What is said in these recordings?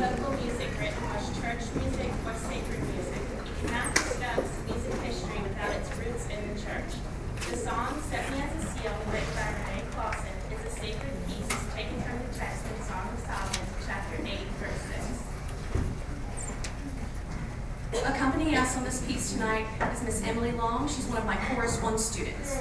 vocal music written was church music or sacred music. You cannot discuss music history without its roots in the church. The song Set Me as a Seal, written by René Clausen, is a sacred piece taken from the text in Song of Solomon, chapter 8, verse 6. Accompanying us on this piece tonight is Miss Emily Long. She's one of my Chorus One students.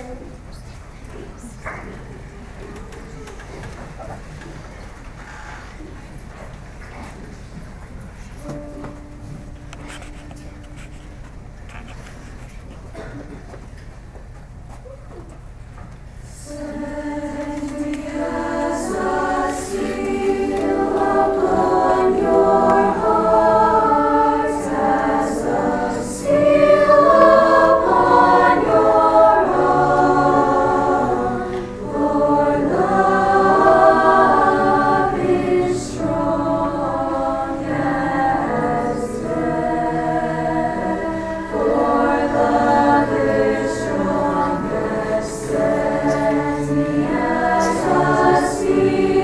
Sasīja, sasīja.